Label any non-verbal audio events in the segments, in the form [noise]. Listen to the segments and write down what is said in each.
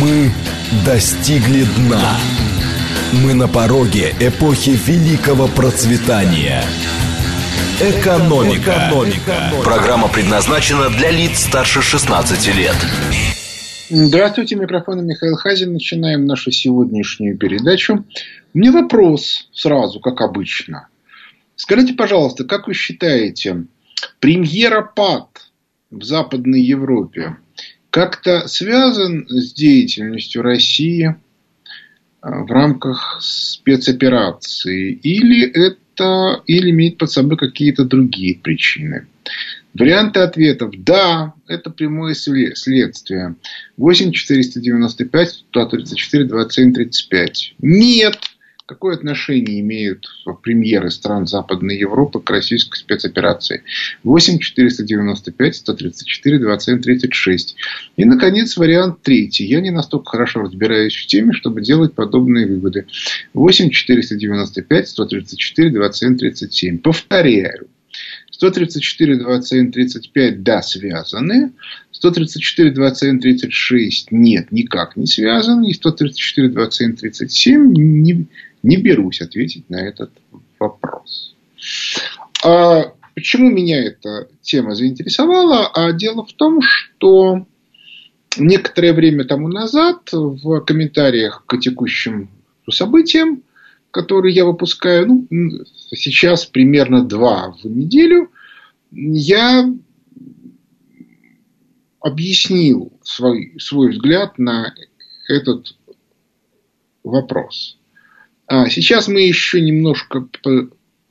Мы достигли дна. Мы на пороге эпохи великого процветания. Экономика. Экономика. Программа предназначена для лиц старше 16 лет. Здравствуйте, микрофон Михаил Хазин. Начинаем нашу сегодняшнюю передачу. Мне вопрос сразу, как обычно. Скажите, пожалуйста, как вы считаете, премьера ПАД в Западной Европе как-то связан с деятельностью России а, в рамках спецоперации или это или имеет под собой какие-то другие причины? Варианты ответов. Да, это прямое следствие. 8 495 134 27 35. Нет, Какое отношение имеют премьеры стран Западной Европы к российской спецоперации? 8 495 134 27 36. И, наконец, вариант третий. Я не настолько хорошо разбираюсь в теме, чтобы делать подобные выводы. 8 495 134 27 37. Повторяю. 134, 27, 35, да, связаны. 134, 27, 36, нет, никак не связаны. И 134, 27, 37 не, не берусь ответить на этот вопрос. А почему меня эта тема заинтересовала? А дело в том, что некоторое время тому назад в комментариях к текущим событиям которые я выпускаю, ну, сейчас примерно два в неделю, я объяснил свой, свой взгляд на этот вопрос. А сейчас мы еще немножко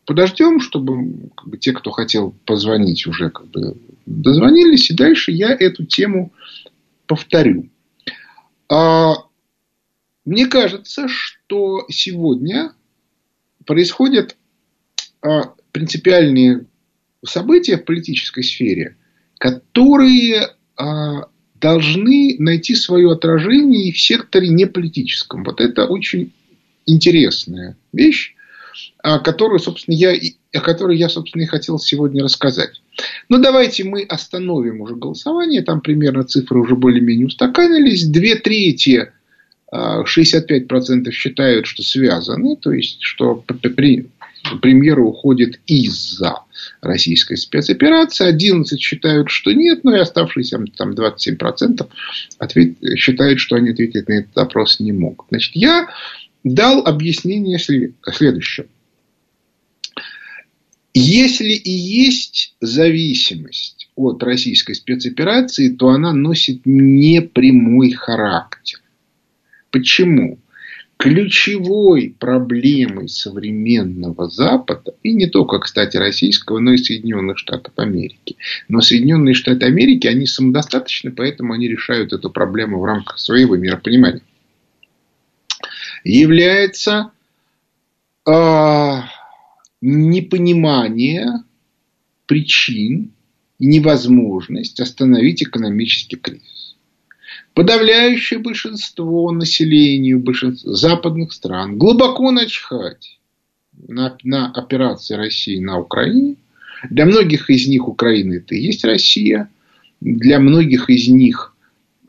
подождем, чтобы как бы, те, кто хотел позвонить, уже как бы дозвонились, и дальше я эту тему повторю. А, мне кажется, что сегодня происходят а, принципиальные события в политической сфере, которые а, должны найти свое отражение и в секторе неполитическом. Вот это очень интересная вещь, о которой, собственно, я, о которой я, собственно, и хотел сегодня рассказать. Но давайте мы остановим уже голосование. Там примерно цифры уже более-менее устаканились. Две трети 65% считают, что связаны, то есть, что премьера уходит из-за российской спецоперации, 11 считают, что нет, но и оставшиеся там, 27% ответ, считают, что они ответить на этот вопрос не могут. Значит, я дал объяснение следующее. Если и есть зависимость от российской спецоперации, то она носит непрямой характер. Почему? Ключевой проблемой современного Запада, и не только, кстати, российского, но и Соединенных Штатов Америки. Но Соединенные Штаты Америки, они самодостаточны, поэтому они решают эту проблему в рамках своего миропонимания. Является э, непонимание причин и невозможность остановить экономический кризис. Подавляющее большинство населения большинство западных стран глубоко начхать на, на операции России на Украине. Для многих из них Украина это и есть Россия. Для многих из них,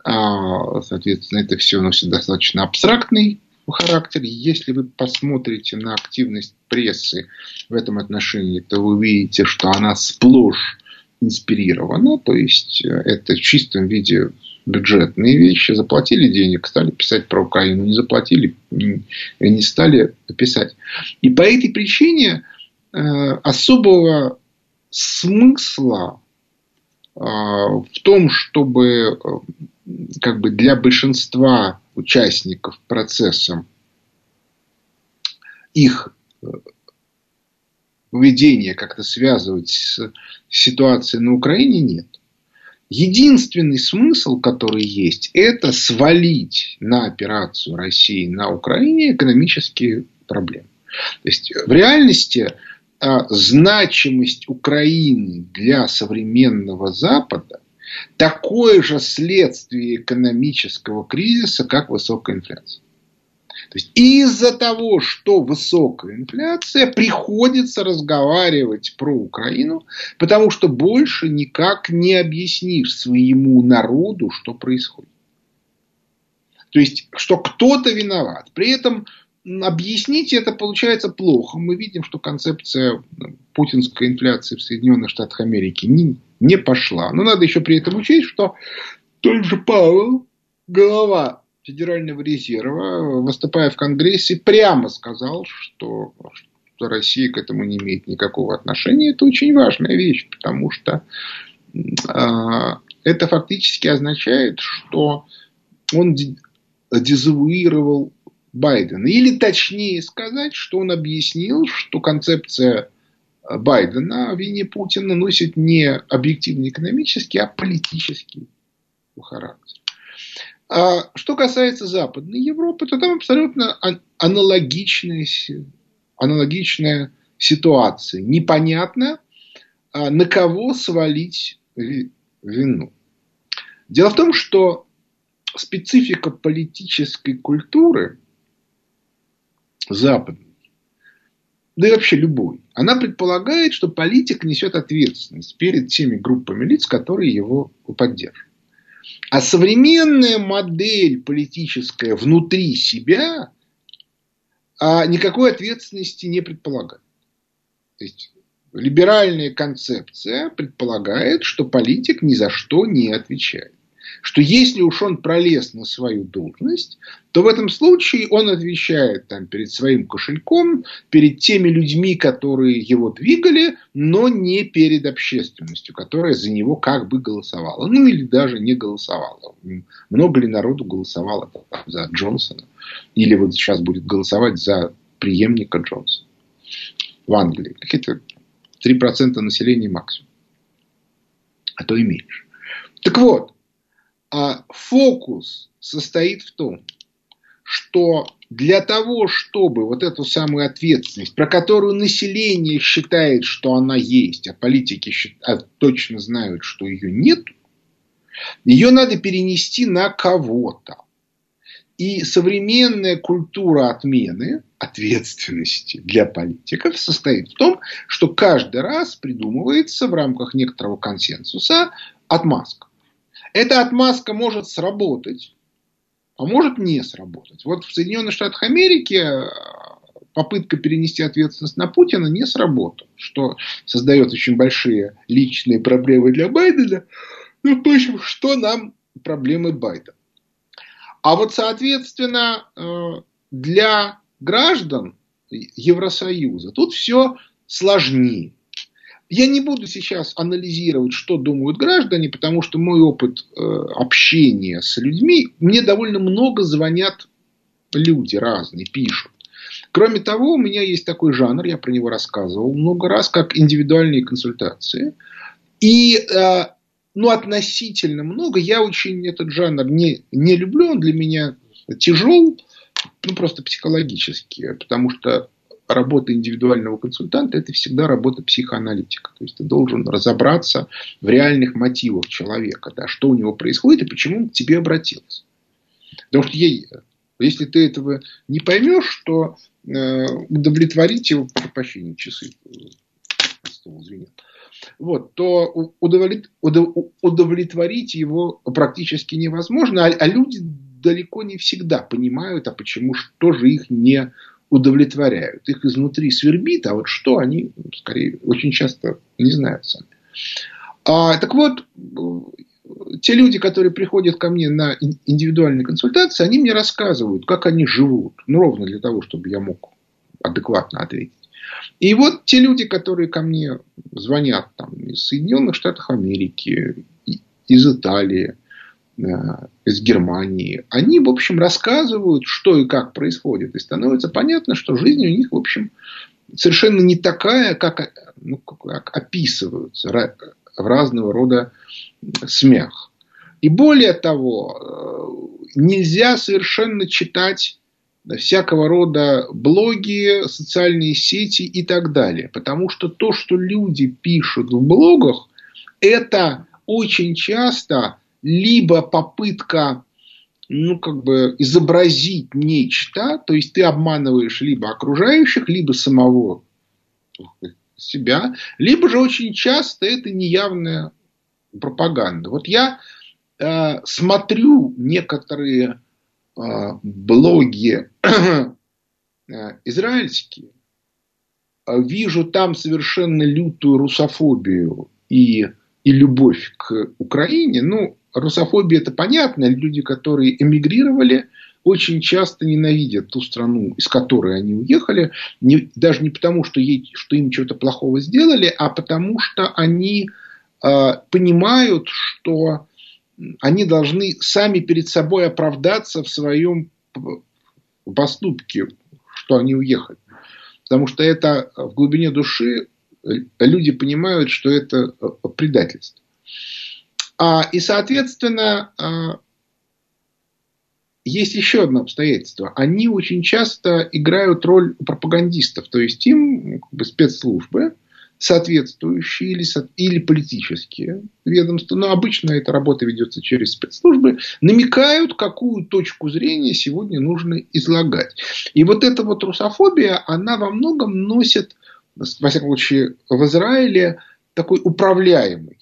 а, соответственно, это все носит достаточно абстрактный характер. Если вы посмотрите на активность прессы в этом отношении, то вы увидите, что она сплошь инспирирована. То есть, э, это в чистом виде бюджетные вещи, заплатили денег, стали писать про Украину, не заплатили, не стали писать. И по этой причине э, особого смысла э, в том, чтобы как бы для большинства участников процесса их поведение как-то связывать с ситуацией на Украине нет. Единственный смысл, который есть, это свалить на операцию России на Украине экономические проблемы. То есть в реальности а, значимость Украины для современного Запада такое же следствие экономического кризиса, как высокая инфляция. То есть из-за того, что высокая инфляция, приходится разговаривать про Украину, потому что больше никак не объяснишь своему народу, что происходит. То есть, что кто-то виноват. При этом объяснить это получается плохо. Мы видим, что концепция ну, путинской инфляции в Соединенных Штатах Америки не, не пошла. Но надо еще при этом учесть, что тот же Пауэлл, глава Федерального резерва, выступая в Конгрессе, прямо сказал, что, Россия к этому не имеет никакого отношения. Это очень важная вещь, потому что э, это фактически означает, что он дезавуировал Байдена. Или точнее сказать, что он объяснил, что концепция Байдена о вине Путина носит не объективно экономический, а политический характер. А что касается Западной Европы, то там абсолютно аналогичная, аналогичная ситуация. Непонятно, а, на кого свалить вину. Дело в том, что специфика политической культуры западной, да и вообще любой, она предполагает, что политик несет ответственность перед теми группами лиц, которые его поддерживают. А современная модель политическая внутри себя а никакой ответственности не предполагает. То есть либеральная концепция предполагает, что политик ни за что не отвечает что если уж он пролез на свою должность, то в этом случае он отвечает там, перед своим кошельком, перед теми людьми, которые его двигали, но не перед общественностью, которая за него как бы голосовала. Ну или даже не голосовала. Много ли народу голосовало за Джонсона? Или вот сейчас будет голосовать за преемника Джонсона в Англии? Какие-то 3% населения максимум. А то и меньше. Так вот, а фокус состоит в том, что для того, чтобы вот эту самую ответственность, про которую население считает, что она есть, а политики а точно знают, что ее нет, ее надо перенести на кого-то. И современная культура отмены ответственности для политиков состоит в том, что каждый раз придумывается в рамках некоторого консенсуса отмазка. Эта отмазка может сработать, а может не сработать. Вот в Соединенных Штатах Америки э, попытка перенести ответственность на Путина не сработала, что создает очень большие личные проблемы для Байдена. Ну, впрочем, что нам проблемы Байдена? А вот, соответственно, э, для граждан Евросоюза тут все сложнее. Я не буду сейчас анализировать, что думают граждане, потому что мой опыт э, общения с людьми, мне довольно много звонят люди разные, пишут. Кроме того, у меня есть такой жанр, я про него рассказывал много раз, как индивидуальные консультации. И э, ну, относительно много. Я очень этот жанр не, не люблю, он для меня тяжел, ну, просто психологически, потому что работа индивидуального консультанта – это всегда работа психоаналитика. То есть ты должен разобраться в реальных мотивах человека, да, что у него происходит и почему он к тебе обратился. Потому что если ты этого не поймешь, то э, удовлетворить его, прощения, часы извини, вот, то удовлетворить его практически невозможно, а, а люди далеко не всегда понимают, а почему, что же их не удовлетворяют. Их изнутри свербит, а вот что они, скорее, очень часто не знают сами. А, так вот, те люди, которые приходят ко мне на индивидуальные консультации, они мне рассказывают, как они живут. Ну, ровно для того, чтобы я мог адекватно ответить. И вот те люди, которые ко мне звонят там, из Соединенных Штатов Америки, из Италии, из Германии, они, в общем, рассказывают, что и как происходит. И становится понятно, что жизнь у них, в общем, совершенно не такая, как, ну, как описываются в разного рода смех. И более того, э, нельзя совершенно читать всякого рода блоги, социальные сети и так далее. Потому что то, что люди пишут в блогах, это очень часто либо попытка ну, как бы изобразить нечто, то есть ты обманываешь либо окружающих, либо самого себя, либо же очень часто это неявная пропаганда. Вот я э, смотрю некоторые э, блоги израильские, вижу там совершенно лютую русофобию и, и любовь к Украине. Ну, русофобия это понятно. Люди, которые эмигрировали, очень часто ненавидят ту страну, из которой они уехали, не, даже не потому, что, ей, что им что-то плохого сделали, а потому что они э, понимают, что они должны сами перед собой оправдаться в своем поступке, что они уехали. Потому что это в глубине души люди понимают, что это предательство. А, и, соответственно, а, есть еще одно обстоятельство. Они очень часто играют роль пропагандистов. То есть им как бы, спецслужбы, соответствующие или, или политические ведомства, но обычно эта работа ведется через спецслужбы, намекают, какую точку зрения сегодня нужно излагать. И вот эта вот русофобия, она во многом носит, во всяком случае, в Израиле такой управляемый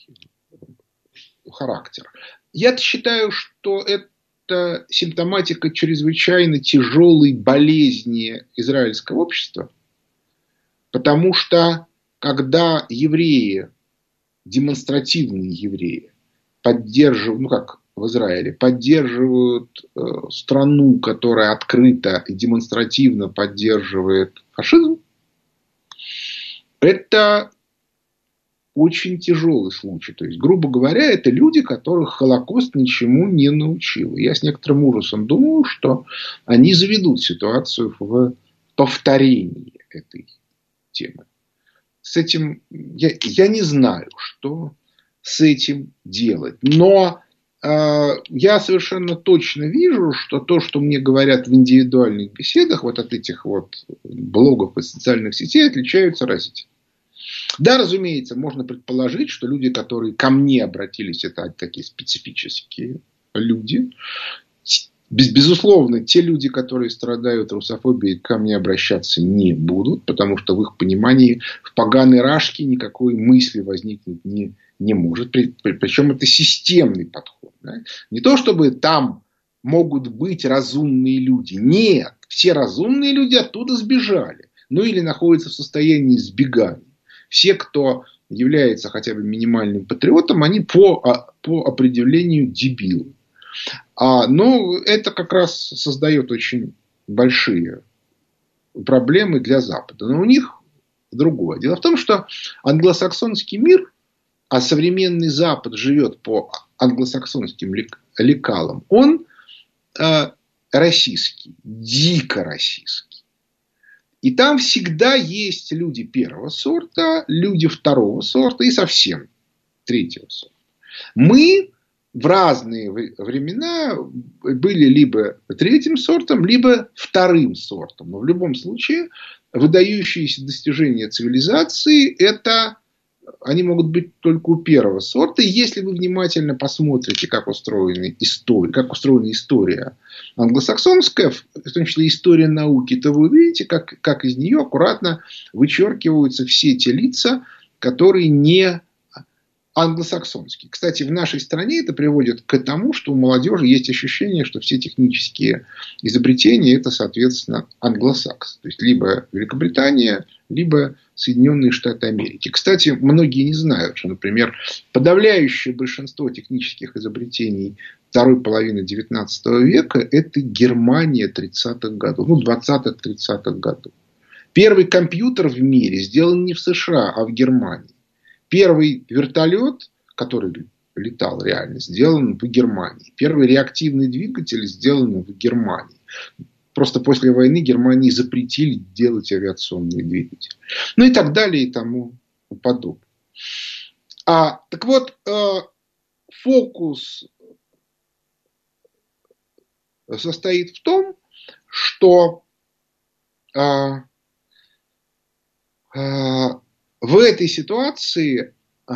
характер. Я считаю, что это симптоматика чрезвычайно тяжелой болезни израильского общества, потому что когда евреи, демонстративные евреи, поддерживают, ну как в Израиле, поддерживают э, страну, которая открыто и демонстративно поддерживает фашизм, это очень тяжелый случай. То есть, грубо говоря, это люди, которых Холокост ничему не научил. Я с некоторым ужасом думаю, что они заведут ситуацию в повторении этой темы. С этим я, я не знаю, что с этим делать. Но э, я совершенно точно вижу, что то, что мне говорят в индивидуальных беседах, вот от этих вот блогов и социальных сетей, отличаются разительно. Да, разумеется, можно предположить, что люди, которые ко мне обратились, это такие специфические люди. Безусловно, те люди, которые страдают русофобией, ко мне обращаться не будут, потому что в их понимании в поганой рашке никакой мысли возникнуть не, не может. Причем это системный подход. Да? Не то, чтобы там могут быть разумные люди. Нет, все разумные люди оттуда сбежали. Ну или находятся в состоянии сбегания все, кто является хотя бы минимальным патриотом, они по, а, по определению дебилы. А, но это как раз создает очень большие проблемы для Запада. Но у них другое. Дело в том, что англосаксонский мир, а современный Запад живет по англосаксонским лекалам, он э, российский, дико российский. И там всегда есть люди первого сорта, люди второго сорта и совсем третьего сорта. Мы в разные времена были либо третьим сортом, либо вторым сортом. Но в любом случае выдающиеся достижения цивилизации – это они могут быть только у первого сорта. Если вы внимательно посмотрите, как устроена история, как устроена история англосаксонская, в том числе история науки, то вы увидите, как, как из нее аккуратно вычеркиваются все те лица, которые не англосаксонские. Кстати, в нашей стране это приводит к тому, что у молодежи есть ощущение, что все технические изобретения это, соответственно, англосакс. То есть, либо Великобритания, либо Соединенные Штаты Америки. Кстати, многие не знают, что, например, подавляющее большинство технических изобретений второй половины XIX века – это Германия 30-х годов, ну, 20-30-х годов. Первый компьютер в мире сделан не в США, а в Германии. Первый вертолет, который летал реально, сделан в Германии. Первый реактивный двигатель сделан в Германии. Просто после войны Германии запретили делать авиационные двигатели. Ну и так далее и тому подобное. А, так вот, э, фокус состоит в том, что э, э, в этой ситуации э,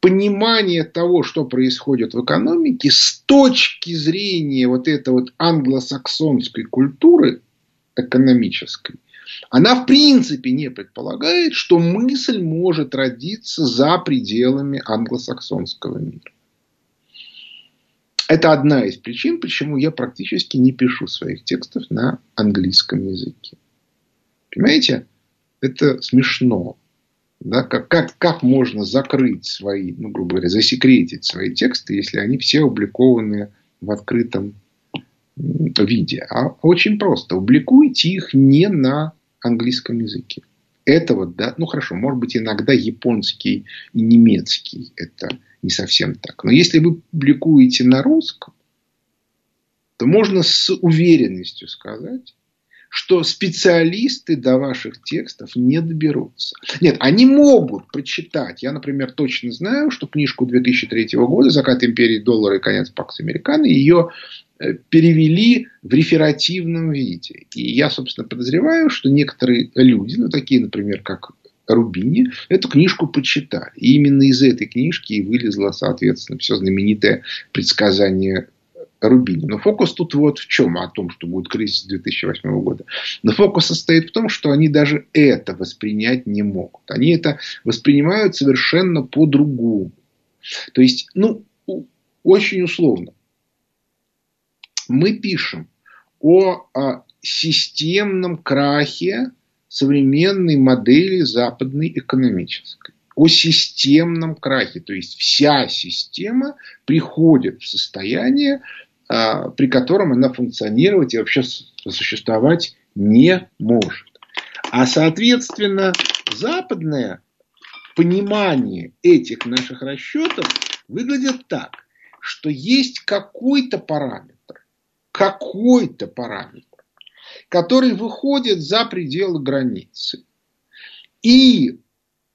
понимание того, что происходит в экономике с точки зрения вот этой вот англосаксонской культуры экономической, она в принципе не предполагает, что мысль может родиться за пределами англосаксонского мира. Это одна из причин, почему я практически не пишу своих текстов на английском языке. Понимаете? Это смешно. Да? Как, как, как можно закрыть свои, ну, грубо говоря, засекретить свои тексты, если они все опубликованы в открытом виде? А очень просто. Публикуйте их не на английском языке. Это вот, да, ну хорошо, может быть иногда японский и немецкий. Это не совсем так. Но если вы публикуете на русском, то можно с уверенностью сказать, что специалисты до ваших текстов не доберутся. Нет, они могут прочитать. Я, например, точно знаю, что книжку 2003 года «Закат империи доллара и конец Пакс Американо» ее э, перевели в реферативном виде. И я, собственно, подозреваю, что некоторые люди, ну, такие, например, как Рубини, эту книжку почитали. И именно из этой книжки и вылезло, соответственно, все знаменитое предсказание Рубини. Но фокус тут вот в чем? О том, что будет кризис 2008 года. Но фокус состоит в том, что они даже это воспринять не могут. Они это воспринимают совершенно по-другому. То есть, ну, очень условно. Мы пишем о, о системном крахе современной модели западной экономической о системном крахе. То есть вся система приходит в состояние, при котором она функционировать и вообще существовать не может. А соответственно, западное понимание этих наших расчетов выглядит так, что есть какой-то параметр, какой-то параметр, который выходит за пределы границы. И,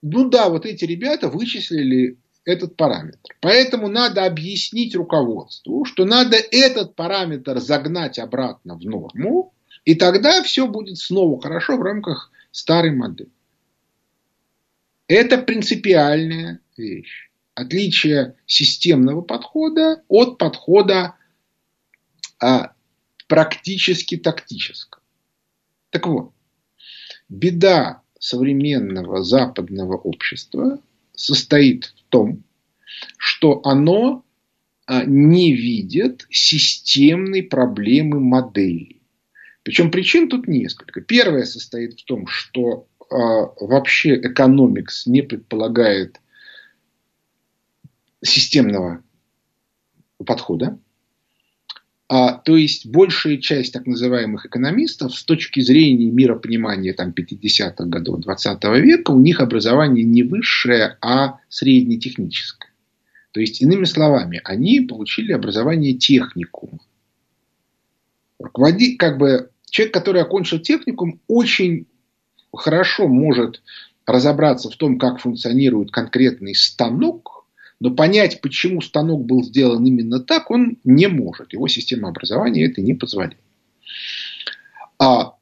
ну да, вот эти ребята вычислили этот параметр. Поэтому надо объяснить руководству, что надо этот параметр загнать обратно в норму, и тогда все будет снова хорошо в рамках старой модели. Это принципиальная вещь. Отличие системного подхода от подхода а, практически тактического. Так вот, беда современного западного общества состоит в том, что оно а, не видит системной проблемы модели. Причем причин тут несколько. Первая состоит в том, что э, вообще экономикс не предполагает системного подхода. А, то есть большая часть так называемых экономистов с точки зрения миропонимания там, 50-х годов 20 века, у них образование не высшее, а среднетехническое. То есть, иными словами, они получили образование техникума. Руководи, как бы, человек, который окончил техникум, очень хорошо может разобраться в том, как функционирует конкретный станок, но понять, почему станок был сделан именно так, он не может. Его система образования это не позволяет. А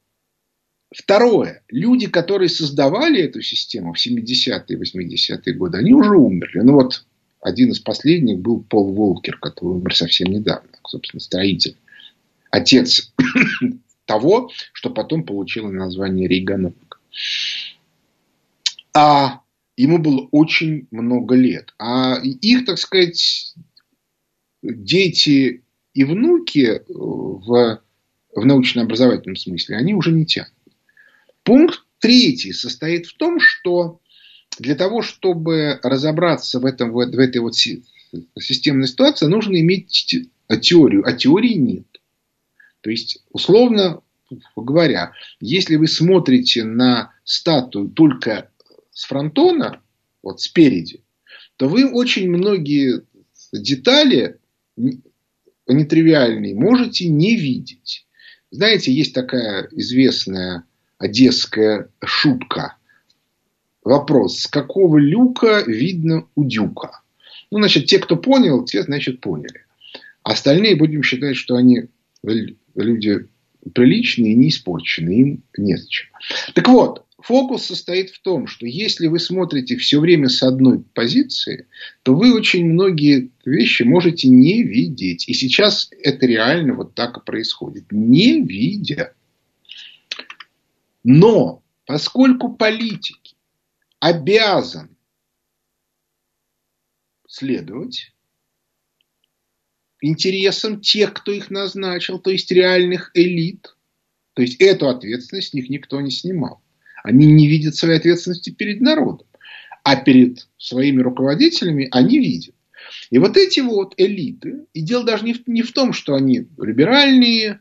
второе. Люди, которые создавали эту систему в 70-е и 80-е годы, они уже умерли. Ну вот один из последних был Пол Волкер, который умер совсем недавно. Собственно, строитель. Отец [coughs] того, что потом получило название Рейгономика. А ему было очень много лет. А их, так сказать, дети и внуки в, в научно-образовательном смысле, они уже не тянут. Пункт третий состоит в том, что для того, чтобы разобраться в, этом, в этой вот системной ситуации, нужно иметь теорию, а теории нет. То есть, условно говоря, если вы смотрите на статую только с фронтона, вот спереди, то вы очень многие детали нетривиальные можете не видеть. Знаете, есть такая известная одесская шутка. Вопрос, с какого люка видно у дюка? Ну, значит, те, кто понял, те, значит, поняли. Остальные будем считать, что они люди приличные не испорченные, им незачем. Так вот, фокус состоит в том, что если вы смотрите все время с одной позиции, то вы очень многие вещи можете не видеть. И сейчас это реально вот так и происходит. Не видя. Но поскольку политики обязан следовать интересам тех, кто их назначил, то есть реальных элит. То есть эту ответственность с них никто не снимал. Они не видят своей ответственности перед народом. А перед своими руководителями они видят. И вот эти вот элиты, и дело даже не в, не в том, что они либеральные,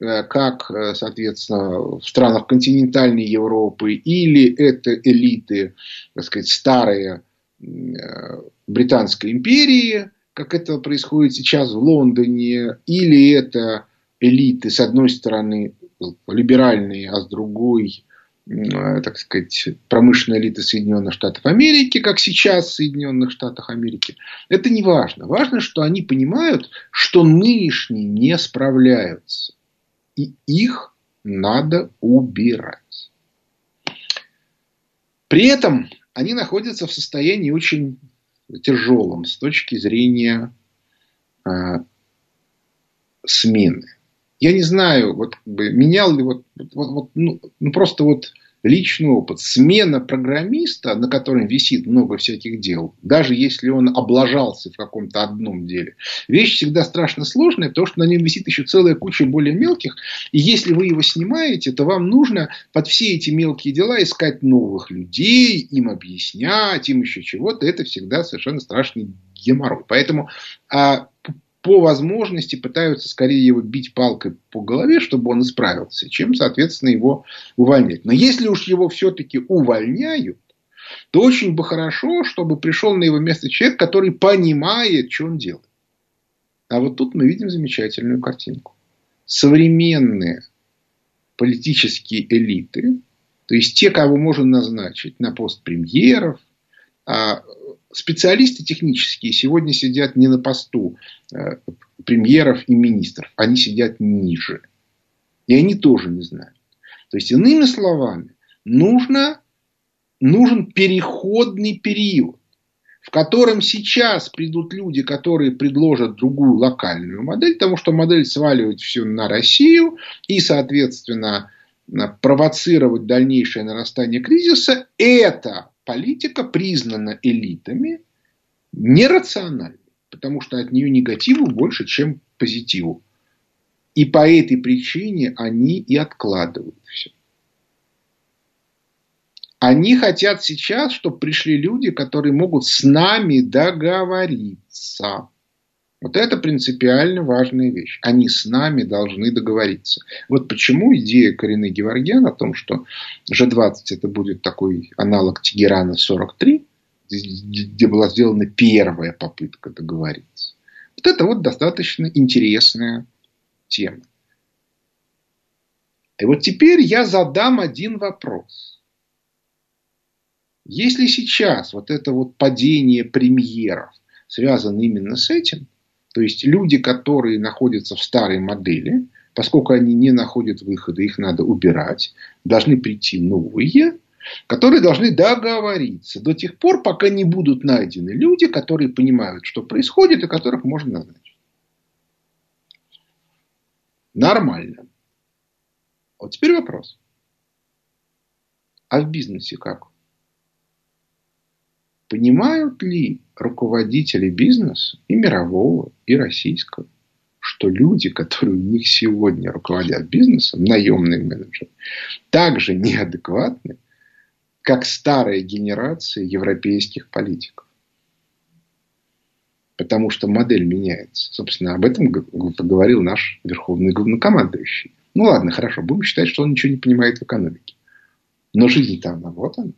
э, как, э, соответственно, в странах континентальной Европы, или это элиты, так сказать, старые э, Британской империи, как это происходит сейчас в Лондоне, или это элиты, с одной стороны, либеральные, а с другой так сказать, промышленная элита Соединенных Штатов Америки, как сейчас в Соединенных Штатах Америки. Это не важно. Важно, что они понимают, что нынешние не справляются. И их надо убирать. При этом они находятся в состоянии очень тяжелом с точки зрения э, смены я не знаю, вот как бы, менял ли вот, вот, вот ну, ну, просто вот личный опыт. Смена программиста, на котором висит много всяких дел, даже если он облажался в каком-то одном деле, вещь всегда страшно сложная, потому что на нем висит еще целая куча более мелких. И если вы его снимаете, то вам нужно под все эти мелкие дела искать новых людей, им объяснять, им еще чего-то. Это всегда совершенно страшный геморрой. Поэтому а, по возможности пытаются скорее его бить палкой по голове, чтобы он исправился, чем, соответственно, его увольнять. Но если уж его все-таки увольняют, то очень бы хорошо, чтобы пришел на его место человек, который понимает, что он делает. А вот тут мы видим замечательную картинку. Современные политические элиты, то есть те, кого можно назначить на пост премьеров, а специалисты технические сегодня сидят не на посту э, премьеров и министров, они сидят ниже. И они тоже не знают. То есть, иными словами, нужно, нужен переходный период, в котором сейчас придут люди, которые предложат другую локальную модель, потому что модель сваливать все на Россию и, соответственно, провоцировать дальнейшее нарастание кризиса, это политика признана элитами нерациональной, потому что от нее негативу больше, чем позитиву. И по этой причине они и откладывают все. Они хотят сейчас, чтобы пришли люди, которые могут с нами договориться. Вот это принципиально важная вещь. Они с нами должны договориться. Вот почему идея Карины Геворгян о том, что G20 это будет такой аналог Тегерана 43, где была сделана первая попытка договориться. Вот это вот достаточно интересная тема. И вот теперь я задам один вопрос. Если сейчас вот это вот падение премьеров связано именно с этим, то есть люди, которые находятся в старой модели, поскольку они не находят выхода, их надо убирать, должны прийти новые, которые должны договориться до тех пор, пока не будут найдены люди, которые понимают, что происходит, и которых можно назначить. Нормально. Вот теперь вопрос. А в бизнесе как? Понимают ли руководители бизнеса и мирового, и российского, что люди, которые у них сегодня руководят бизнесом, наемные менеджеры, также неадекватны, как старая генерация европейских политиков. Потому что модель меняется. Собственно, об этом поговорил наш верховный главнокомандующий. Ну ладно, хорошо, будем считать, что он ничего не понимает в экономике. Но жизнь там, вот она.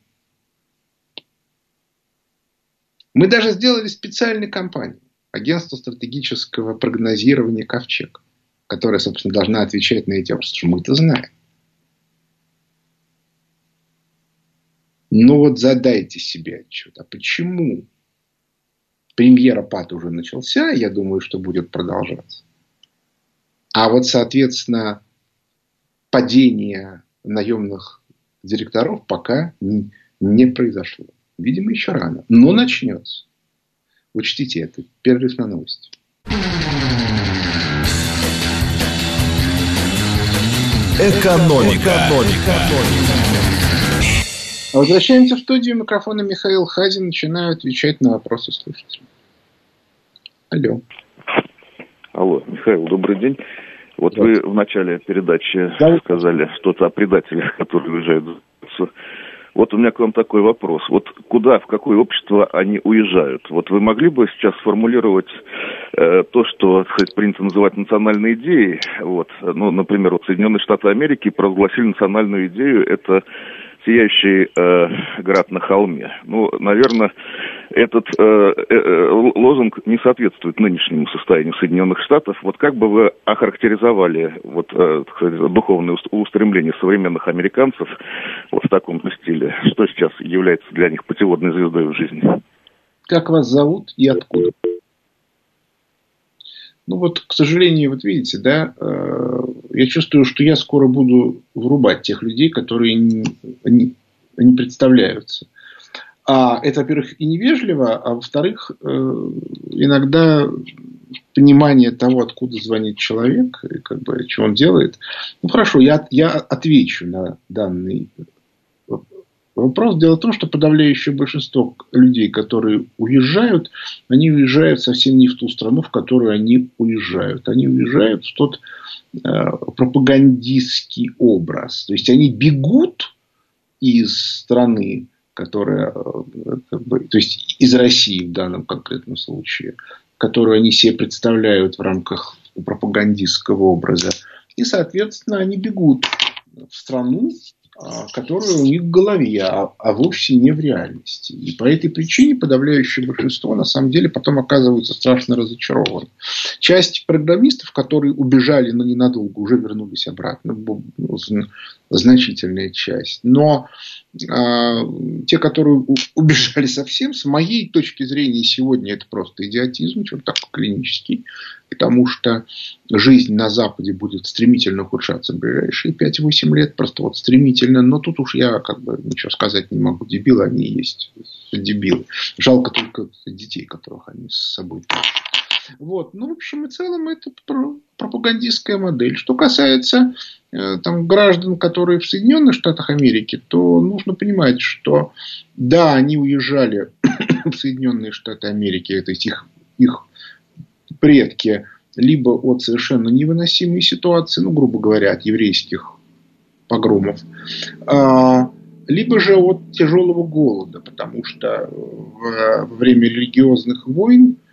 Мы даже сделали специальную кампанию. Агентство стратегического прогнозирования «Ковчег», которая, собственно, должна отвечать на эти вопросы, что мы это знаем. Но вот задайте себе отчет, а почему премьера ПАТ уже начался, я думаю, что будет продолжаться. А вот, соответственно, падение наемных директоров пока не произошло. Видимо, еще рано. Но начнется. Учтите это. Перерыв на новости. Экономика. Экономика. Возвращаемся в студию. Микрофона Михаил Хазин. Начинаю отвечать на вопросы слушателей. Алло. Алло, Михаил, добрый день. Вот вы в начале передачи да. сказали что-то о предателях, которые уезжают вот у меня к вам такой вопрос. Вот куда, в какое общество они уезжают? Вот вы могли бы сейчас сформулировать э, то, что, сказать, принято называть национальной идеей? Вот, ну, например, вот Соединенные Штаты Америки провозгласили национальную идею, это сияющий э, град на холме. Ну, наверное, этот э, э, лозунг не соответствует нынешнему состоянию Соединенных Штатов. Вот как бы вы охарактеризовали вот, э, сказать, духовные устремления современных американцев вот в таком стиле? Что сейчас является для них путеводной звездой в жизни? Как вас зовут и откуда? Ну вот, к сожалению, вот видите, да, э, я чувствую, что я скоро буду врубать тех людей, которые не, не, не представляются. А это, во-первых, и невежливо, а во-вторых, э, иногда понимание того, откуда звонит человек, и как бы, что он делает. Ну хорошо, я, я отвечу на данный вопрос. Дело в том, что подавляющее большинство людей, которые уезжают, они уезжают совсем не в ту страну, в которую они уезжают. Они уезжают в тот э, пропагандистский образ. То есть они бегут из страны, которая, э, то есть из России в данном конкретном случае, которую они себе представляют в рамках пропагандистского образа. И, соответственно, они бегут в страну, а, которая у них в голове, а, а вовсе не в реальности. И по этой причине подавляющее большинство на самом деле потом оказываются страшно разочарованы. Часть программистов, которые убежали, но ненадолго, уже вернулись обратно. Значительная часть. Но а, те, которые убежали совсем, с моей точки зрения, сегодня это просто идиотизм, чем так клинический, потому что жизнь на Западе будет стремительно ухудшаться в ближайшие 5-8 лет, просто вот стремительно, но тут уж я как бы ничего сказать не могу, дебилы они есть, дебилы. Жалко только детей, которых они с собой тащат. Вот. Ну, в общем и целом, это пропагандистская модель. Что касается э, там, граждан, которые в Соединенных Штатах Америки, то нужно понимать, что да, они уезжали [coughs] в Соединенные Штаты Америки, это их, их предки, либо от совершенно невыносимой ситуации, ну, грубо говоря, от еврейских погромов, а, либо же от тяжелого голода, потому что во время религиозных войн Э,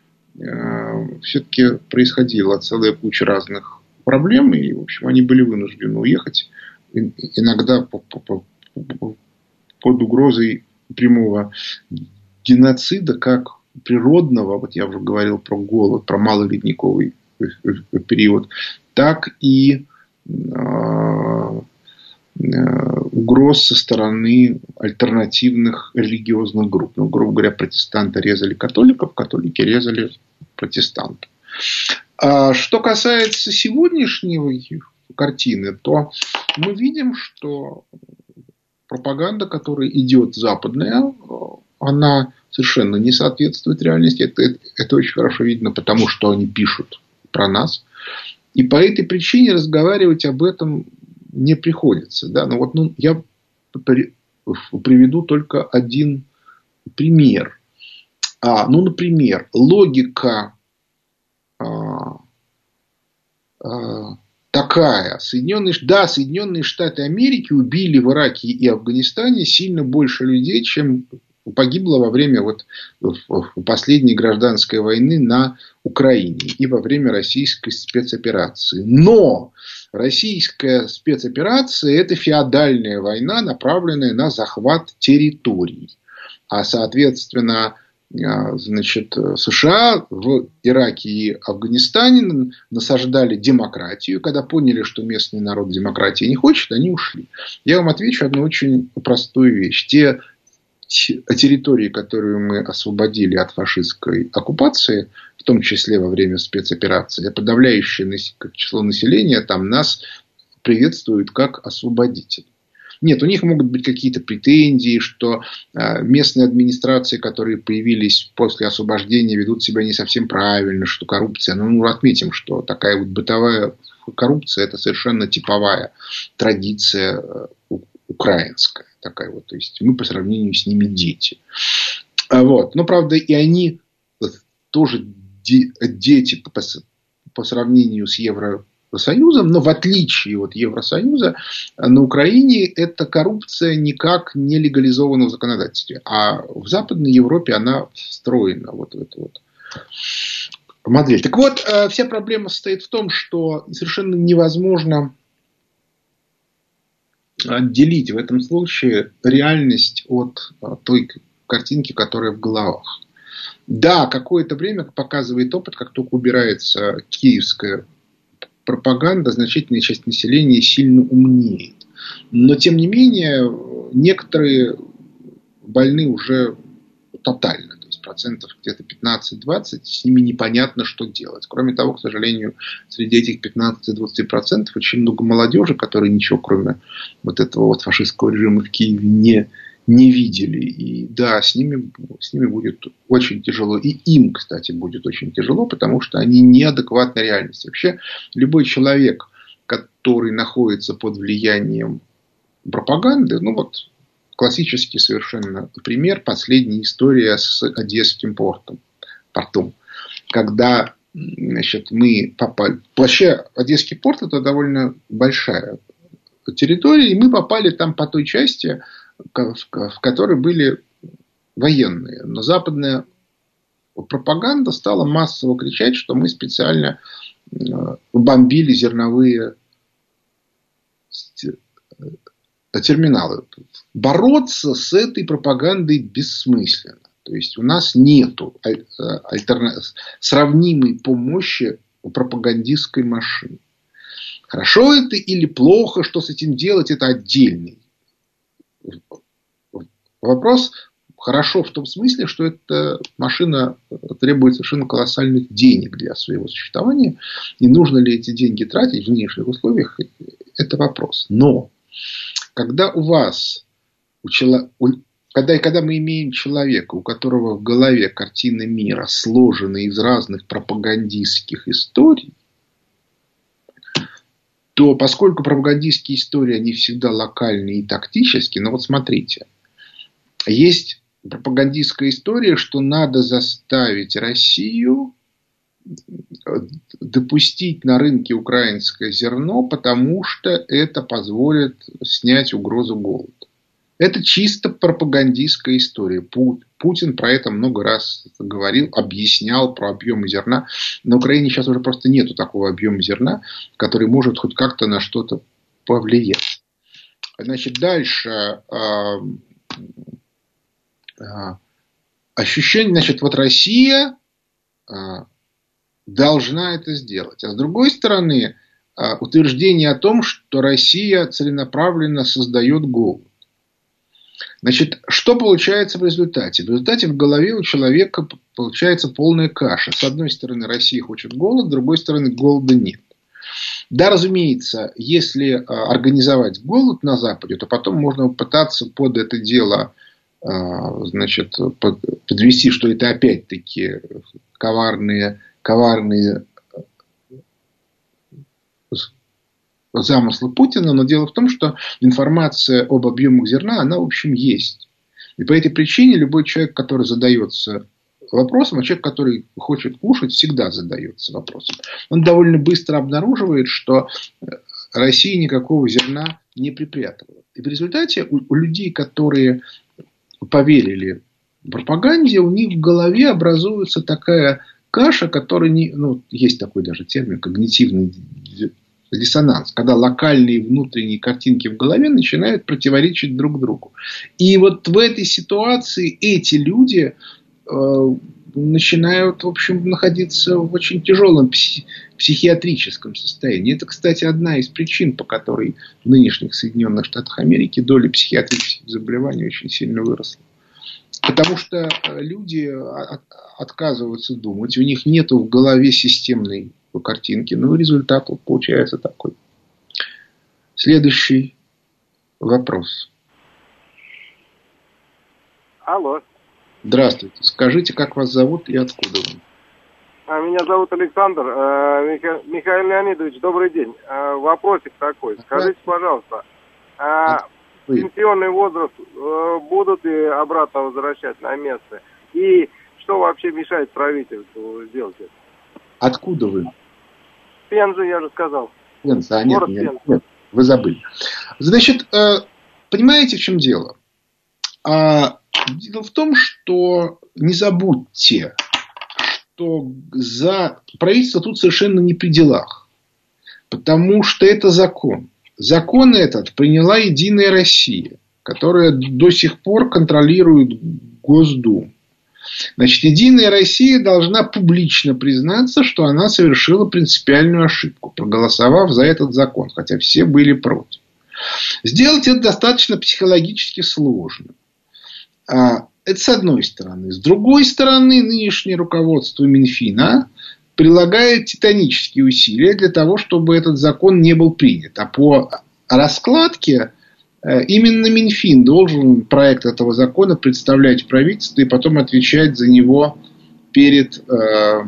все-таки происходила целая куча разных проблем, и, в общем, они были вынуждены уехать, иногда под угрозой прямого геноцида, как природного, вот я уже говорил про голод, про малоледниковый период, так и э, э, угроз со стороны альтернативных религиозных групп. Ну, грубо говоря, протестанты резали католиков, католики резали протестантов. А что касается сегодняшней картины, то мы видим, что пропаганда, которая идет западная, она совершенно не соответствует реальности. Это, это, это очень хорошо видно, потому что они пишут про нас. И по этой причине разговаривать об этом не приходится. Да? Но вот ну, я приведу только один пример. А, ну, например, логика а, а, такая. Соединенные, да, Соединенные Штаты Америки убили в Ираке и Афганистане сильно больше людей, чем погибло во время вот последней гражданской войны на Украине и во время российской спецоперации. Но российская спецоперация – это феодальная война, направленная на захват территорий. А, соответственно, а, значит, США в Ираке и Афганистане насаждали демократию. Когда поняли, что местный народ демократии не хочет, они ушли. Я вам отвечу одну очень простую вещь. Те территории, которые мы освободили от фашистской оккупации, в том числе во время спецоперации, подавляющее число населения там нас приветствует как освободитель. Нет, у них могут быть какие-то претензии, что э, местные администрации, которые появились после освобождения, ведут себя не совсем правильно, что коррупция. Ну, мы отметим, что такая вот бытовая коррупция – это совершенно типовая традиция э, украинская такая вот. То есть мы по сравнению с ними дети. А вот. Но правда и они тоже дети по сравнению с Евросоюзом, но в отличие от Евросоюза, на Украине эта коррупция никак не легализована в законодательстве, а в Западной Европе она встроена вот в эту вот модель. Так вот, э, вся проблема состоит в том, что совершенно невозможно отделить в этом случае реальность от э, той картинки, которая в головах. Да, какое-то время показывает опыт, как только убирается киевская пропаганда, значительная часть населения сильно умнеет. Но, тем не менее, некоторые больны уже тотально процентов где-то 15-20, с ними непонятно, что делать. Кроме того, к сожалению, среди этих 15-20 процентов очень много молодежи, которые ничего, кроме вот этого вот фашистского режима в Киеве не, не видели. И да, с ними, с ними будет очень тяжело. И им, кстати, будет очень тяжело, потому что они неадекватны реальности. Вообще, любой человек, который находится под влиянием пропаганды, ну вот классический совершенно пример, последняя история с Одесским портом, портом. Когда значит, мы попали... Вообще, Одесский порт – это довольно большая территория, и мы попали там по той части, в которой были военные. Но западная пропаганда стала массово кричать, что мы специально э, бомбили зерновые терминалы. Бороться с этой пропагандой бессмысленно. То есть у нас нет э, альтерна... сравнимой по мощи пропагандистской машины. Хорошо это или плохо, что с этим делать, это отдельный вопрос. Хорошо в том смысле, что эта машина требует совершенно колоссальных денег для своего существования. И нужно ли эти деньги тратить в нынешних условиях, это вопрос. Но когда у вас, у чело, когда, когда мы имеем человека, у которого в голове картина мира сложена из разных пропагандистских историй, то поскольку пропагандистские истории, они всегда локальные и тактические, но вот смотрите, есть пропагандистская история, что надо заставить Россию допустить на рынке украинское зерно, потому что это позволит снять угрозу голода. Это чисто пропагандистская история. Путин про это много раз говорил, объяснял про объемы зерна. На Украине сейчас уже просто нету такого объема зерна, который может хоть как-то на что-то повлиять. Значит, дальше а, а, ощущение, значит, вот Россия а, должна это сделать. А с другой стороны, утверждение о том, что Россия целенаправленно создает голод. Значит, что получается в результате? В результате в голове у человека получается полная каша. С одной стороны, Россия хочет голод, с другой стороны, голода нет. Да, разумеется, если а, организовать голод на Западе, то потом можно пытаться под это дело а, значит, подвести, что это опять-таки коварные коварные э, замыслы Путина, но дело в том, что информация об объемах зерна, она, в общем, есть. И по этой причине любой человек, который задается вопросом, а человек, который хочет кушать, всегда задается вопросом. Он довольно быстро обнаруживает, что Россия никакого зерна не припрятывала. И в результате у, у людей, которые поверили пропаганде, у них в голове образуется такая каша, который не, ну, есть такой даже термин, когнитивный диссонанс, когда локальные внутренние картинки в голове начинают противоречить друг другу. И вот в этой ситуации эти люди э, начинают, в общем, находиться в очень тяжелом пси- психиатрическом состоянии. Это, кстати, одна из причин, по которой в нынешних Соединенных Штатах Америки доля психиатрических заболеваний очень сильно выросла. Потому что люди э, отказываются думать, у них нет в голове системной картинки, ну и результат вот получается такой. Следующий вопрос. Алло. Здравствуйте. Скажите, как вас зовут и откуда вы? А, меня зовут Александр. Э, Михаил Леонидович, добрый день. Вопросик такой. Скажите, пожалуйста, а пенсионный возраст э, будут и обратно возвращать на место? И что вообще мешает правительству сделать это? Откуда вы? Пенза, я же сказал. Пенза, а нет, нет, нет, вы забыли. Значит, э, понимаете, в чем дело? А, дело в том, что не забудьте, что за правительство тут совершенно не при делах. Потому что это закон. Закон этот приняла Единая Россия, которая до сих пор контролирует Госдуму. Значит, Единая Россия должна публично признаться, что она совершила принципиальную ошибку, проголосовав за этот закон, хотя все были против. Сделать это достаточно психологически сложно. А, это с одной стороны. С другой стороны, нынешнее руководство Минфина прилагает титанические усилия для того, чтобы этот закон не был принят. А по раскладке именно Минфин должен проект этого закона представлять в правительстве и потом отвечать за него перед, э,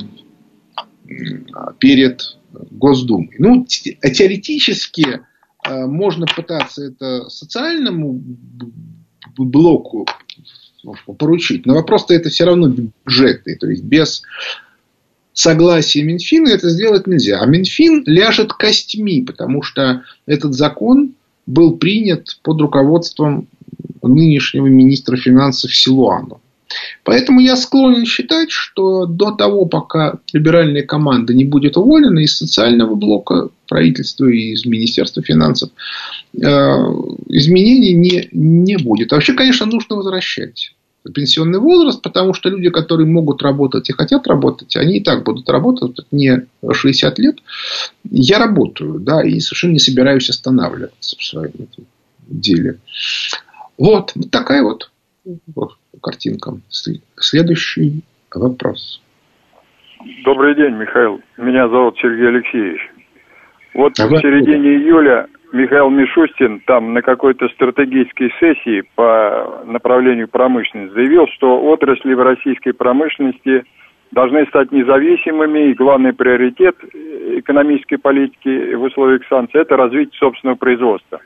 перед Госдумой. Ну, теоретически э, можно пытаться это социальному блоку поручить. Но вопрос-то это все равно бюджетный. То есть без согласия Минфина это сделать нельзя. А Минфин ляжет костьми, потому что этот закон был принят под руководством нынешнего министра финансов Силуанова. Поэтому я склонен считать, что до того, пока либеральная команда не будет уволена из социального блока правительства и из Министерства финансов, э, изменений не, не будет. А вообще, конечно, нужно возвращать пенсионный возраст, потому что люди, которые могут работать и хотят работать, они и так будут работать не 60 лет. Я работаю, да, и совершенно не собираюсь останавливаться в своем деле. Вот, такая вот картинка. Следующий вопрос. Добрый день, Михаил. Меня зовут Сергей Алексеевич. Вот а в середине июля Михаил Мишустин там на какой-то стратегической сессии по направлению промышленности заявил, что отрасли в российской промышленности должны стать независимыми, и главный приоритет экономической политики в условиях санкций – это развитие собственного производства.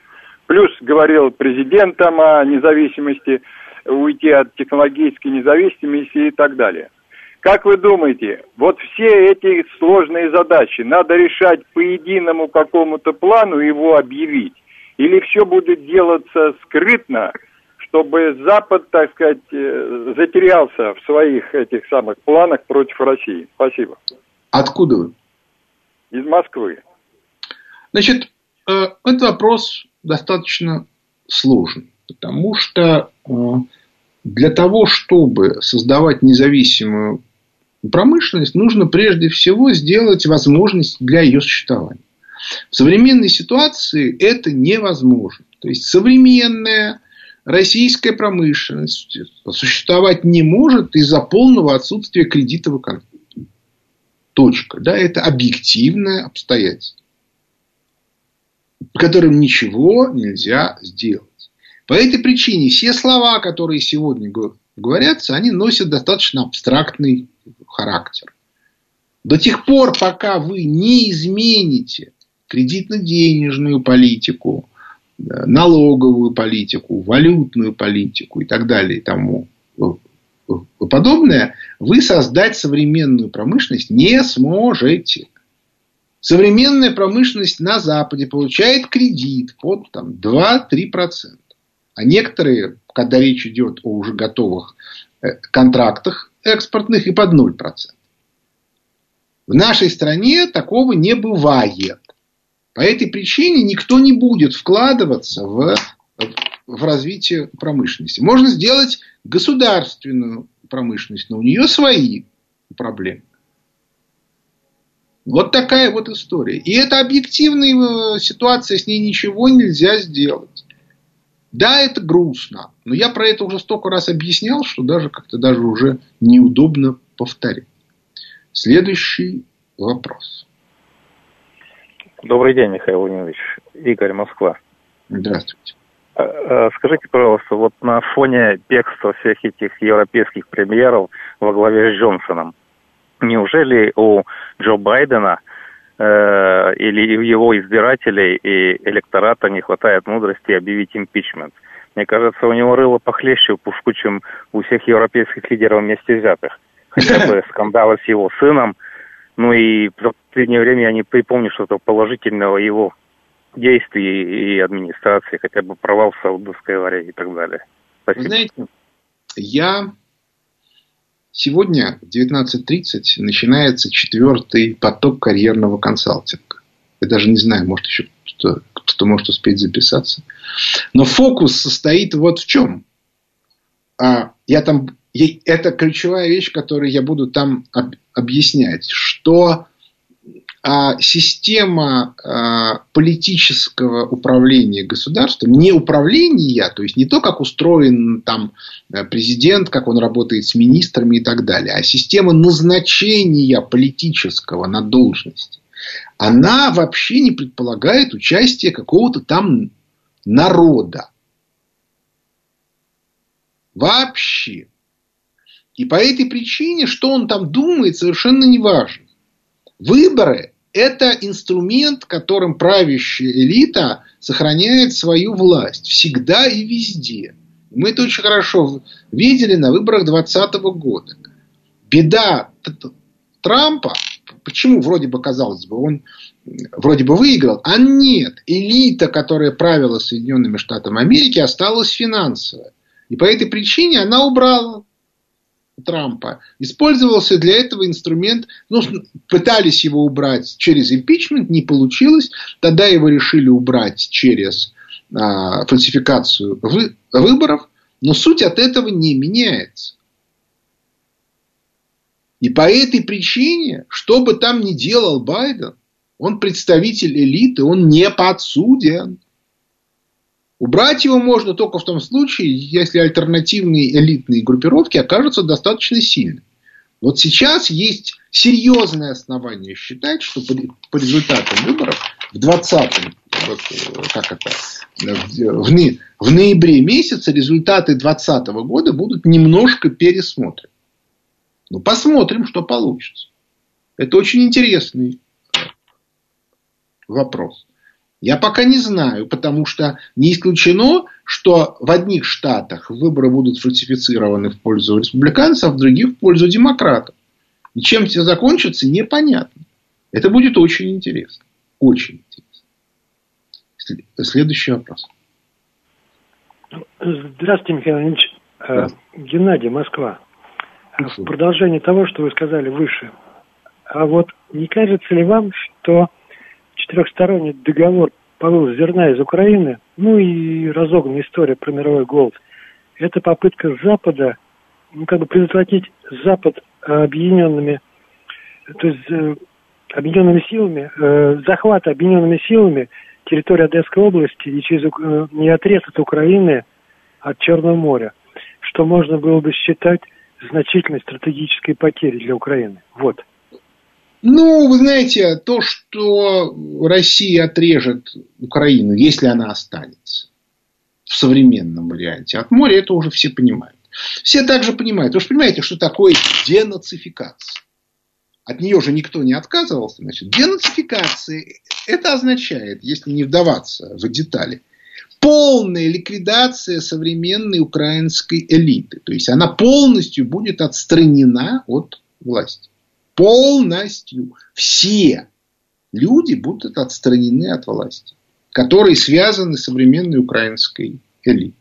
Плюс говорил президентам о независимости – уйти от технологической независимости и так далее. Как вы думаете, вот все эти сложные задачи надо решать по единому какому-то плану, его объявить? Или все будет делаться скрытно, чтобы Запад, так сказать, э, затерялся в своих этих самых планах против России? Спасибо. Откуда вы? Из Москвы. Значит, э, этот вопрос достаточно сложный, потому что э, для того, чтобы создавать независимую промышленность, нужно прежде всего сделать возможность для ее существования. В современной ситуации это невозможно. То есть современная российская промышленность существовать не может из-за полного отсутствия кредита в экономике. Точка. Да, это объективное обстоятельство, которым ничего нельзя сделать. По этой причине все слова, которые сегодня говорятся, они носят достаточно абстрактный характер. До тех пор, пока вы не измените кредитно-денежную политику, налоговую политику, валютную политику и так далее и тому подобное, вы создать современную промышленность не сможете. Современная промышленность на Западе получает кредит под там, 2-3%. А некоторые, когда речь идет о уже готовых э, контрактах экспортных, и под 0%. В нашей стране такого не бывает. По этой причине никто не будет вкладываться в, в развитие промышленности. Можно сделать государственную промышленность, но у нее свои проблемы. Вот такая вот история. И это объективная э, ситуация, с ней ничего нельзя сделать. Да, это грустно, но я про это уже столько раз объяснял, что даже как-то даже уже неудобно повторять. Следующий вопрос. Добрый день, Михаил Владимирович. Игорь, Москва. Здравствуйте. А, а, скажите, пожалуйста, вот на фоне бегства всех этих европейских премьеров во главе с Джонсоном, неужели у Джо Байдена э, или его избирателей и электората не хватает мудрости объявить импичмент. Мне кажется, у него рыло похлеще в пушку, чем у всех европейских лидеров вместе взятых. Хотя [laughs] бы скандалы с его сыном, Ну и за последнее время я не припомню что-то положительного его действий и администрации, хотя бы провал в Саудовской Аравии и так далее. Спасибо. Вы знаете, я сегодня в 19.30 начинается четвертый поток карьерного консалтинга. Я даже не знаю, может еще кто-то, кто может успеть записаться. Но фокус состоит вот в чем. А, я там, это ключевая вещь, которую я буду там об, объяснять, что система а, политического управления государством, не управления, то есть не то, как устроен там э, президент, как он работает с министрами и так далее, а система назначения политического на должности, она вообще не предполагает участие какого-то там народа. Вообще. И по этой причине, что он там думает, совершенно не важно. Выборы – это инструмент, которым правящая элита сохраняет свою власть всегда и везде. Мы это очень хорошо видели на выборах 2020 года. Беда Трампа, почему вроде бы казалось бы, он вроде бы выиграл, а нет, элита, которая правила Соединенными Штатами Америки, осталась финансовая. И по этой причине она убрала Трампа. Использовался для этого инструмент, ну, пытались его убрать через импичмент, не получилось. Тогда его решили убрать через а, фальсификацию вы, выборов. Но суть от этого не меняется. И по этой причине, что бы там ни делал Байден, он представитель элиты, он не подсуден. Убрать его можно только в том случае, если альтернативные элитные группировки окажутся достаточно сильными. Вот сейчас есть серьезное основание считать, что по, результатам выборов в 20-м, вот, как это, в, в ноябре месяце результаты 2020 года будут немножко пересмотрены. Ну, посмотрим, что получится. Это очень интересный вопрос. Я пока не знаю, потому что не исключено, что в одних штатах выборы будут фальсифицированы в пользу республиканцев, а в других в пользу демократов. И чем все закончится, непонятно. Это будет очень интересно. Очень интересно. Следующий вопрос. Здравствуйте, Михаил Ильич. Да. Геннадий, Москва. В продолжение того, что вы сказали выше. А вот не кажется ли вам, что четырехсторонний договор по зерна из Украины, ну и разогнанная история про мировой голод, это попытка Запада, ну, как бы предотвратить Запад объединенными, то есть э, объединенными силами, э, захват объединенными силами территории Одесской области и через э, не отрез от Украины от Черного моря, что можно было бы считать значительной стратегической потерей для Украины. Вот. Ну, вы знаете, то, что Россия отрежет Украину, если она останется в современном варианте от моря, это уже все понимают. Все также понимают. Вы же понимаете, что такое денацификация. От нее же никто не отказывался. Значит, денацификация это означает, если не вдаваться в детали, полная ликвидация современной украинской элиты. То есть она полностью будет отстранена от власти полностью все люди будут отстранены от власти, которые связаны с современной украинской элитой.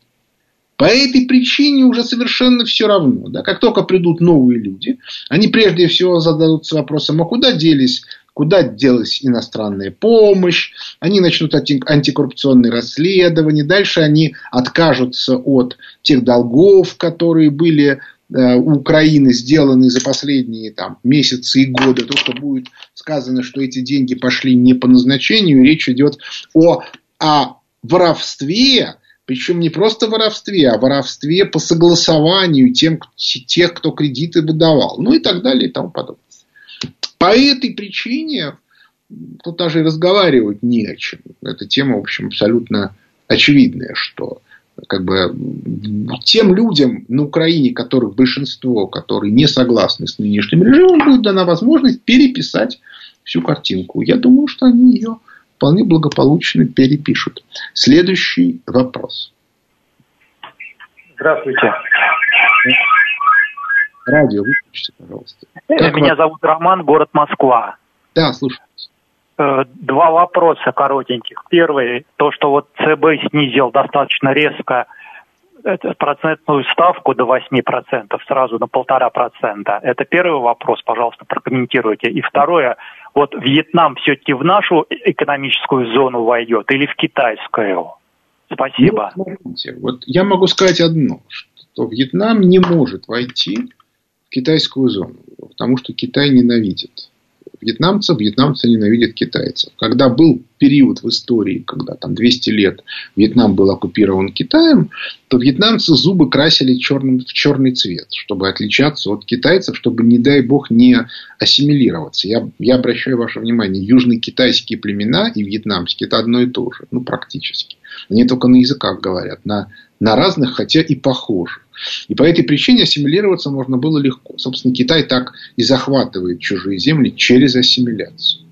По этой причине уже совершенно все равно. Да? Как только придут новые люди, они прежде всего зададутся вопросом, а куда делись куда делась иностранная помощь, они начнут антикоррупционные расследования, дальше они откажутся от тех долгов, которые были Украины сделаны за последние там, месяцы и годы, то, что будет сказано, что эти деньги пошли не по назначению, речь идет о, о воровстве, причем не просто воровстве, а воровстве по согласованию тем, тех, кто кредиты выдавал, ну и так далее и тому подобное. По этой причине тут даже и разговаривать не о чем. Эта тема, в общем, абсолютно очевидная, что как бы тем людям на Украине, которых большинство, которые не согласны с нынешним режимом, будет дана возможность переписать всю картинку. Я думаю, что они ее вполне благополучно перепишут. Следующий вопрос. Здравствуйте. радио выключите, пожалуйста. Как Меня вас... зовут Роман, город Москва. Да, слушаю. Э, два вопроса коротеньких. Первый, то, что вот ЦБ снизил достаточно резко процентную ставку до 8% сразу на полтора процента. Это первый вопрос, пожалуйста, прокомментируйте. И второе, вот Вьетнам все-таки в нашу экономическую зону войдет или в китайскую? Спасибо. Ну, смотрите, вот я могу сказать одно, что Вьетнам не может войти в китайскую зону, потому что Китай ненавидит вьетнамцев, вьетнамцы ненавидят китайцев. Когда был период в истории, когда там 200 лет Вьетнам был оккупирован Китаем, то вьетнамцы зубы красили черным, в черный цвет, чтобы отличаться от китайцев, чтобы, не дай бог, не ассимилироваться. Я, я обращаю ваше внимание, южные китайские племена и вьетнамские – это одно и то же, ну, практически. Они только на языках говорят, на, на разных, хотя и похожих. И по этой причине ассимилироваться можно было легко. Собственно, Китай так и захватывает чужие земли через ассимиляцию.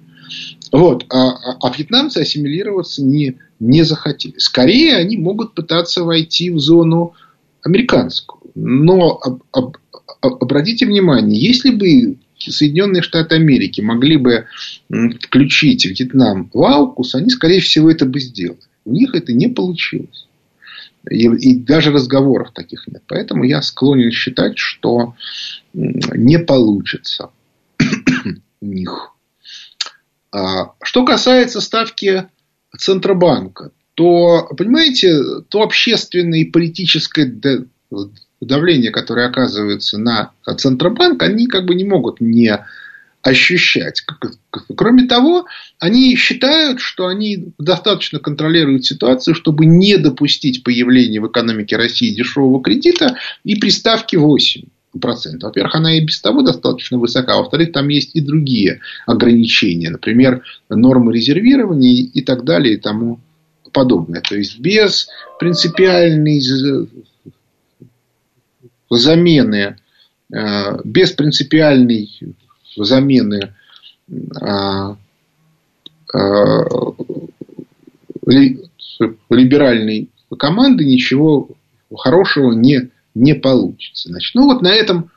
Вот. А, а, а вьетнамцы ассимилироваться не, не захотели. Скорее, они могут пытаться войти в зону американскую. Но об, об, обратите внимание, если бы Соединенные Штаты Америки могли бы включить Вьетнам в Аукус, они, скорее всего, это бы сделали. У них это не получилось. И, и даже разговоров таких нет. Поэтому я склонен считать, что не получится [clears throat] у них. А, что касается ставки Центробанка, то, понимаете, то общественное и политическое давление, которое оказывается на Центробанк, они как бы не могут не ощущать. Кроме того, они считают, что они достаточно контролируют ситуацию, чтобы не допустить появления в экономике России дешевого кредита и приставки 8%. Во-первых, она и без того достаточно высока. Во-вторых, там есть и другие ограничения. Например, нормы резервирования и так далее и тому подобное. То есть, без принципиальной замены, э, без принципиальной замены а, а, либеральной команды ничего хорошего не, не получится. Значит, ну вот на этом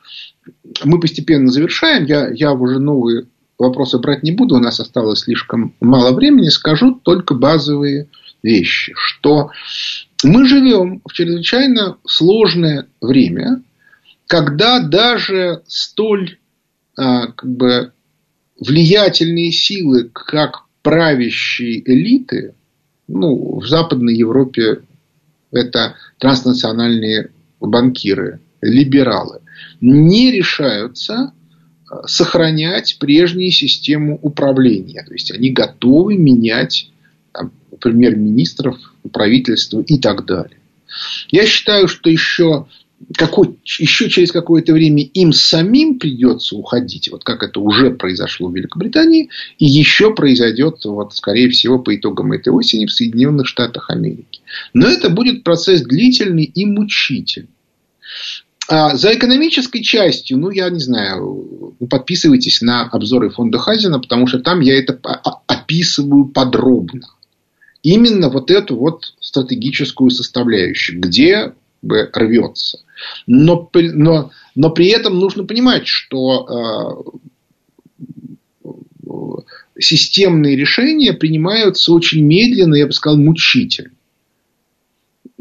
мы постепенно завершаем. Я, я уже новые вопросы брать не буду, у нас осталось слишком мало времени. Скажу только базовые вещи, что мы живем в чрезвычайно сложное время, когда даже столь как бы влиятельные силы, как правящие элиты, ну, в Западной Европе это транснациональные банкиры, либералы, не решаются а, сохранять прежнюю систему управления. То есть они готовы менять премьер-министров, правительство и так далее. Я считаю, что еще какой, еще через какое-то время им самим придется уходить, вот как это уже произошло в Великобритании, и еще произойдет, вот, скорее всего, по итогам этой осени в Соединенных Штатах Америки. Но это будет процесс длительный и мучительный. А за экономической частью, ну, я не знаю, подписывайтесь на обзоры фонда Хазина, потому что там я это описываю подробно. Именно вот эту вот стратегическую составляющую, где бы рвется. Но, но, но при этом нужно понимать, что э, системные решения принимаются очень медленно, я бы сказал, мучительно.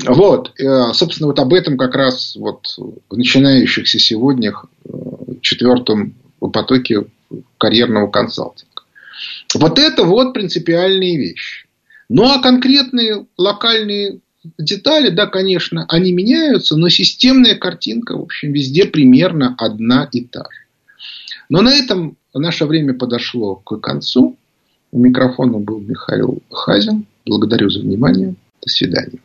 Вот, э, собственно, вот об этом как раз вот в начинающихся сегодня э, четвертом потоке карьерного консалтинга. Вот это вот принципиальные вещи. Ну а конкретные локальные детали, да, конечно, они меняются, но системная картинка, в общем, везде примерно одна и та же. Но на этом наше время подошло к концу. У микрофона был Михаил Хазин. Благодарю за внимание. До свидания.